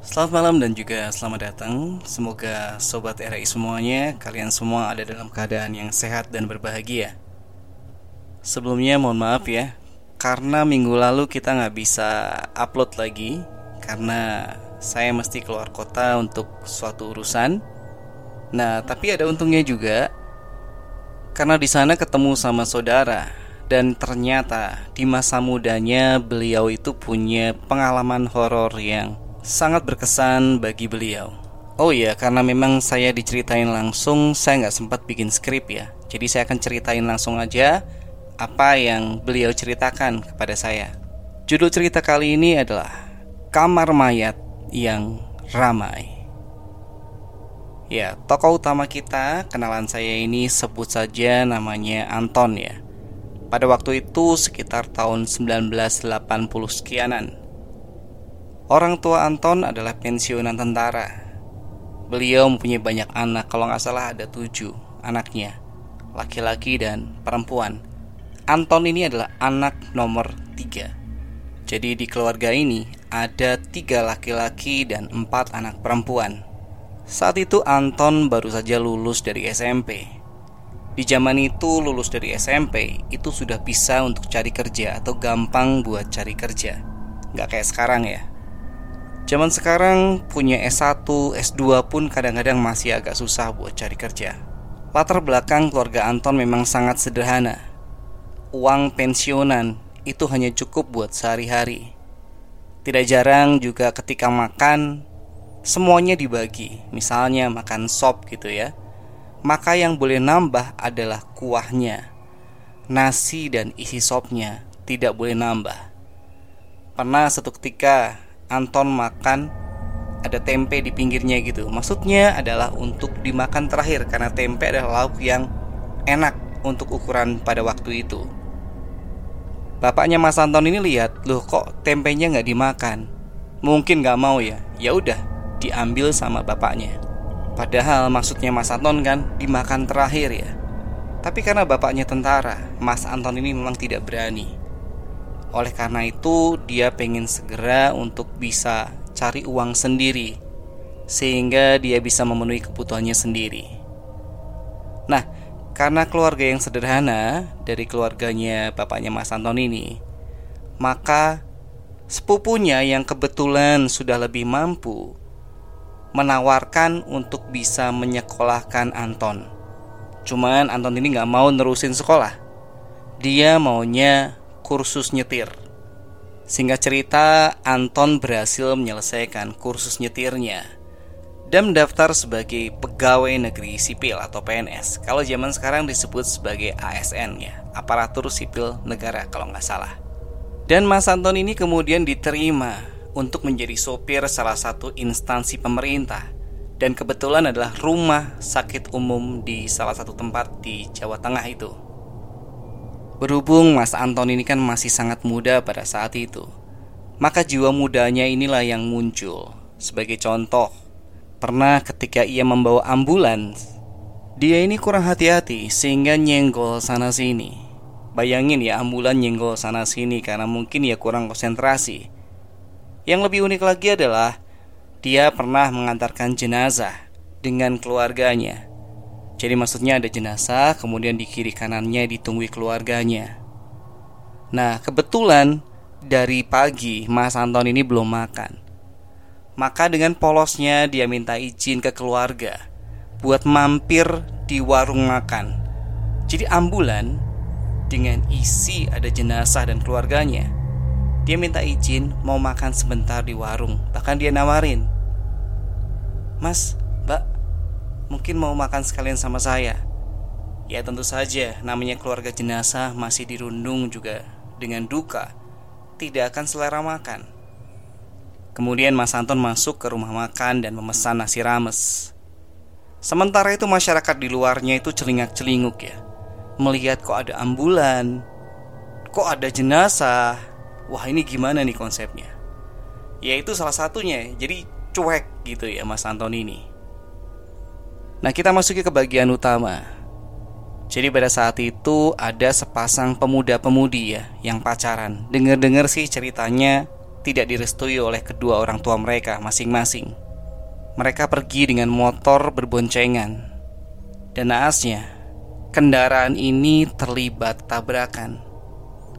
Selamat malam dan juga selamat datang. Semoga sobat RI semuanya, kalian semua ada dalam keadaan yang sehat dan berbahagia. Sebelumnya mohon maaf ya, karena minggu lalu kita nggak bisa upload lagi karena saya mesti keluar kota untuk suatu urusan. Nah, tapi ada untungnya juga karena di sana ketemu sama saudara dan ternyata di masa mudanya beliau itu punya pengalaman horor yang sangat berkesan bagi beliau. Oh iya, karena memang saya diceritain langsung, saya nggak sempat bikin skrip ya. Jadi saya akan ceritain langsung aja apa yang beliau ceritakan kepada saya. Judul cerita kali ini adalah Kamar Mayat yang Ramai. Ya, tokoh utama kita, kenalan saya ini sebut saja namanya Anton ya. Pada waktu itu sekitar tahun 1980 sekianan. Orang tua Anton adalah pensiunan tentara. Beliau mempunyai banyak anak, kalau nggak salah ada tujuh anaknya, laki-laki dan perempuan. Anton ini adalah anak nomor tiga. Jadi di keluarga ini ada tiga laki-laki dan empat anak perempuan. Saat itu Anton baru saja lulus dari SMP. Di zaman itu lulus dari SMP itu sudah bisa untuk cari kerja atau gampang buat cari kerja. Nggak kayak sekarang ya. Zaman sekarang punya S1, S2 pun kadang-kadang masih agak susah buat cari kerja. Latar belakang keluarga Anton memang sangat sederhana. Uang pensiunan itu hanya cukup buat sehari-hari. Tidak jarang juga ketika makan semuanya dibagi. Misalnya makan sop gitu ya. Maka yang boleh nambah adalah kuahnya. Nasi dan isi sopnya tidak boleh nambah. Pernah satu ketika Anton makan ada tempe di pinggirnya gitu. Maksudnya adalah untuk dimakan terakhir karena tempe adalah lauk yang enak untuk ukuran pada waktu itu. Bapaknya Mas Anton ini lihat, loh kok tempenya nggak dimakan? Mungkin nggak mau ya. Ya udah, diambil sama bapaknya. Padahal maksudnya Mas Anton kan dimakan terakhir ya. Tapi karena bapaknya tentara, Mas Anton ini memang tidak berani. Oleh karena itu, dia pengen segera untuk bisa cari uang sendiri, sehingga dia bisa memenuhi kebutuhannya sendiri. Nah, karena keluarga yang sederhana dari keluarganya bapaknya Mas Anton ini, maka sepupunya yang kebetulan sudah lebih mampu menawarkan untuk bisa menyekolahkan Anton. Cuman Anton ini nggak mau nerusin sekolah. Dia maunya kursus nyetir. Singkat cerita, Anton berhasil menyelesaikan kursus nyetirnya dan mendaftar sebagai pegawai negeri sipil atau PNS. Kalau zaman sekarang disebut sebagai ASN ya, aparatur sipil negara kalau nggak salah. Dan Mas Anton ini kemudian diterima untuk menjadi sopir salah satu instansi pemerintah dan kebetulan adalah rumah sakit umum di salah satu tempat di Jawa Tengah itu. Berhubung Mas Anton ini kan masih sangat muda pada saat itu Maka jiwa mudanya inilah yang muncul Sebagai contoh. Pernah ketika ia membawa ambulans Dia ini kurang hati-hati sehingga nyenggol sana sini Bayangin ya ambulan nyenggol sana sini karena mungkin ya kurang konsentrasi. Yang lebih unik lagi adalah Dia pernah mengantarkan jenazah dengan keluarganya jadi maksudnya ada jenazah, kemudian di kiri kanannya ditunggui keluarganya. Nah, kebetulan dari pagi Mas Anton ini belum makan. Maka dengan polosnya dia minta izin ke keluarga buat mampir di warung makan. Jadi ambulan dengan isi ada jenazah dan keluarganya. Dia minta izin mau makan sebentar di warung. Bahkan dia nawarin, "Mas, mungkin mau makan sekalian sama saya. Ya tentu saja, namanya keluarga jenazah masih dirundung juga dengan duka, tidak akan selera makan. Kemudian Mas Anton masuk ke rumah makan dan memesan nasi rames. Sementara itu masyarakat di luarnya itu celingak-celinguk ya. Melihat kok ada ambulan Kok ada jenazah. Wah ini gimana nih konsepnya? Ya itu salah satunya. Jadi cuek gitu ya Mas Anton ini Nah kita masuki ke bagian utama Jadi pada saat itu ada sepasang pemuda-pemudi ya Yang pacaran Dengar-dengar sih ceritanya tidak direstui oleh kedua orang tua mereka masing-masing. Mereka pergi dengan motor berboncengan, dan naasnya kendaraan ini terlibat tabrakan,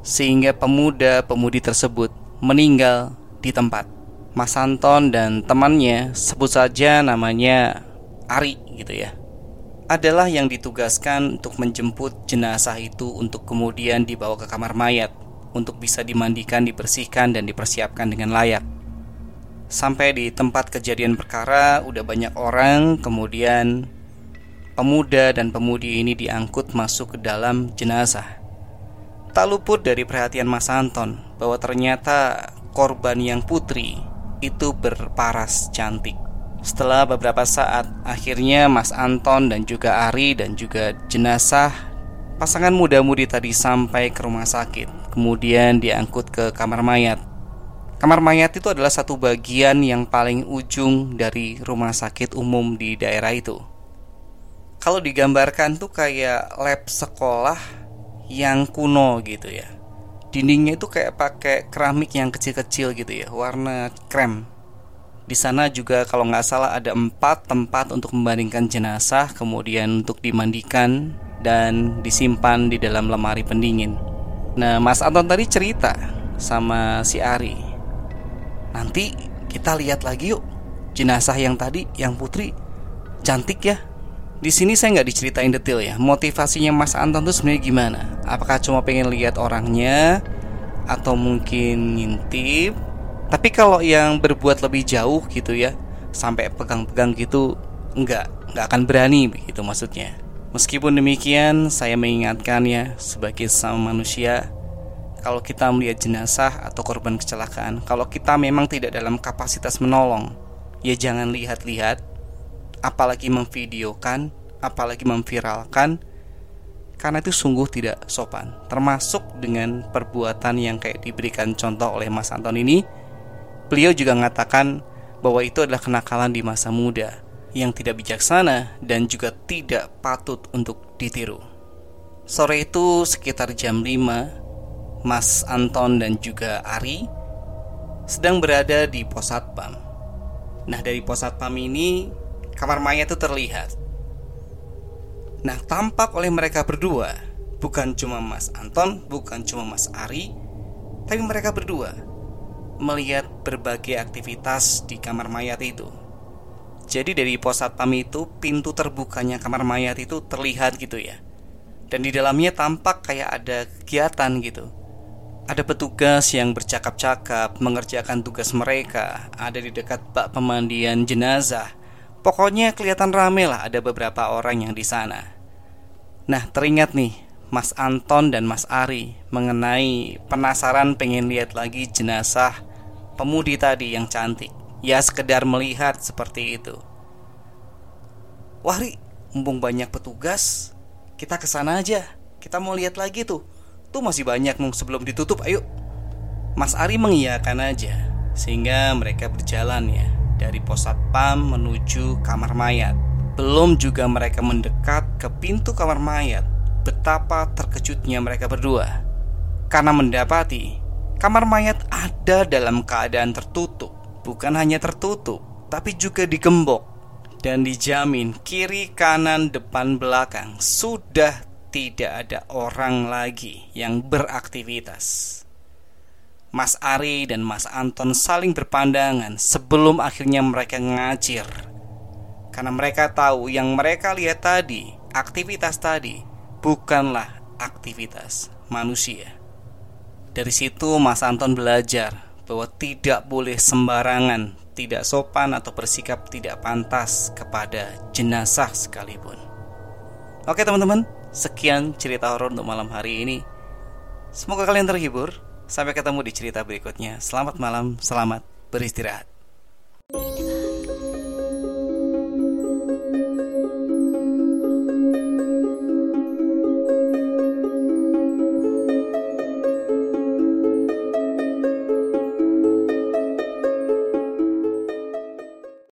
sehingga pemuda-pemudi tersebut meninggal di tempat. Mas Anton dan temannya, sebut saja namanya Ari gitu ya adalah yang ditugaskan untuk menjemput jenazah itu untuk kemudian dibawa ke kamar mayat untuk bisa dimandikan, dibersihkan, dan dipersiapkan dengan layak. Sampai di tempat kejadian perkara, udah banyak orang, kemudian pemuda dan pemudi ini diangkut masuk ke dalam jenazah. Tak luput dari perhatian Mas Anton bahwa ternyata korban yang putri itu berparas cantik. Setelah beberapa saat, akhirnya Mas Anton dan juga Ari dan juga jenazah pasangan muda-mudi tadi sampai ke rumah sakit. Kemudian diangkut ke kamar mayat. Kamar mayat itu adalah satu bagian yang paling ujung dari rumah sakit umum di daerah itu. Kalau digambarkan tuh kayak lab sekolah yang kuno gitu ya. Dindingnya itu kayak pakai keramik yang kecil-kecil gitu ya, warna krem. Di sana juga kalau nggak salah ada empat tempat untuk membandingkan jenazah, kemudian untuk dimandikan dan disimpan di dalam lemari pendingin. Nah, Mas Anton tadi cerita sama si Ari. Nanti kita lihat lagi yuk jenazah yang tadi, yang putri, cantik ya. Di sini saya nggak diceritain detail ya. Motivasinya Mas Anton tuh sebenarnya gimana? Apakah cuma pengen lihat orangnya, atau mungkin ngintip, tapi kalau yang berbuat lebih jauh gitu ya, sampai pegang-pegang gitu, enggak, enggak akan berani begitu maksudnya. Meskipun demikian, saya mengingatkan ya sebagai sama manusia, kalau kita melihat jenazah atau korban kecelakaan, kalau kita memang tidak dalam kapasitas menolong, ya jangan lihat-lihat, apalagi memvideokan, apalagi memviralkan, karena itu sungguh tidak sopan. Termasuk dengan perbuatan yang kayak diberikan contoh oleh Mas Anton ini, Beliau juga mengatakan bahwa itu adalah kenakalan di masa muda yang tidak bijaksana dan juga tidak patut untuk ditiru. Sore itu sekitar jam 5, Mas Anton dan juga Ari sedang berada di pos satpam. Nah, dari pos satpam ini kamar mayat itu terlihat. Nah, tampak oleh mereka berdua, bukan cuma Mas Anton, bukan cuma Mas Ari, tapi mereka berdua melihat berbagai aktivitas di kamar mayat itu. Jadi dari pos satpam itu pintu terbukanya kamar mayat itu terlihat gitu ya. Dan di dalamnya tampak kayak ada kegiatan gitu. Ada petugas yang bercakap-cakap mengerjakan tugas mereka, ada di dekat bak pemandian jenazah. Pokoknya kelihatan rame lah ada beberapa orang yang di sana. Nah, teringat nih Mas Anton dan Mas Ari mengenai penasaran pengen lihat lagi jenazah pemudi tadi yang cantik. Ya sekedar melihat seperti itu. Wahri, mumpung banyak petugas, kita ke sana aja. Kita mau lihat lagi tuh. Tuh masih banyak nung sebelum ditutup. Ayo. Mas Ari mengiyakan aja sehingga mereka berjalan ya dari pos satpam menuju kamar mayat. Belum juga mereka mendekat ke pintu kamar mayat. Betapa terkejutnya mereka berdua karena mendapati Kamar mayat ada dalam keadaan tertutup, bukan hanya tertutup, tapi juga digembok dan dijamin kiri, kanan, depan, belakang sudah tidak ada orang lagi yang beraktivitas. Mas Ari dan Mas Anton saling berpandangan sebelum akhirnya mereka ngacir. Karena mereka tahu yang mereka lihat tadi, aktivitas tadi, bukanlah aktivitas manusia. Dari situ Mas Anton belajar bahwa tidak boleh sembarangan, tidak sopan atau bersikap tidak pantas kepada jenazah sekalipun. Oke teman-teman, sekian cerita horor untuk malam hari ini. Semoga kalian terhibur. Sampai ketemu di cerita berikutnya. Selamat malam, selamat beristirahat.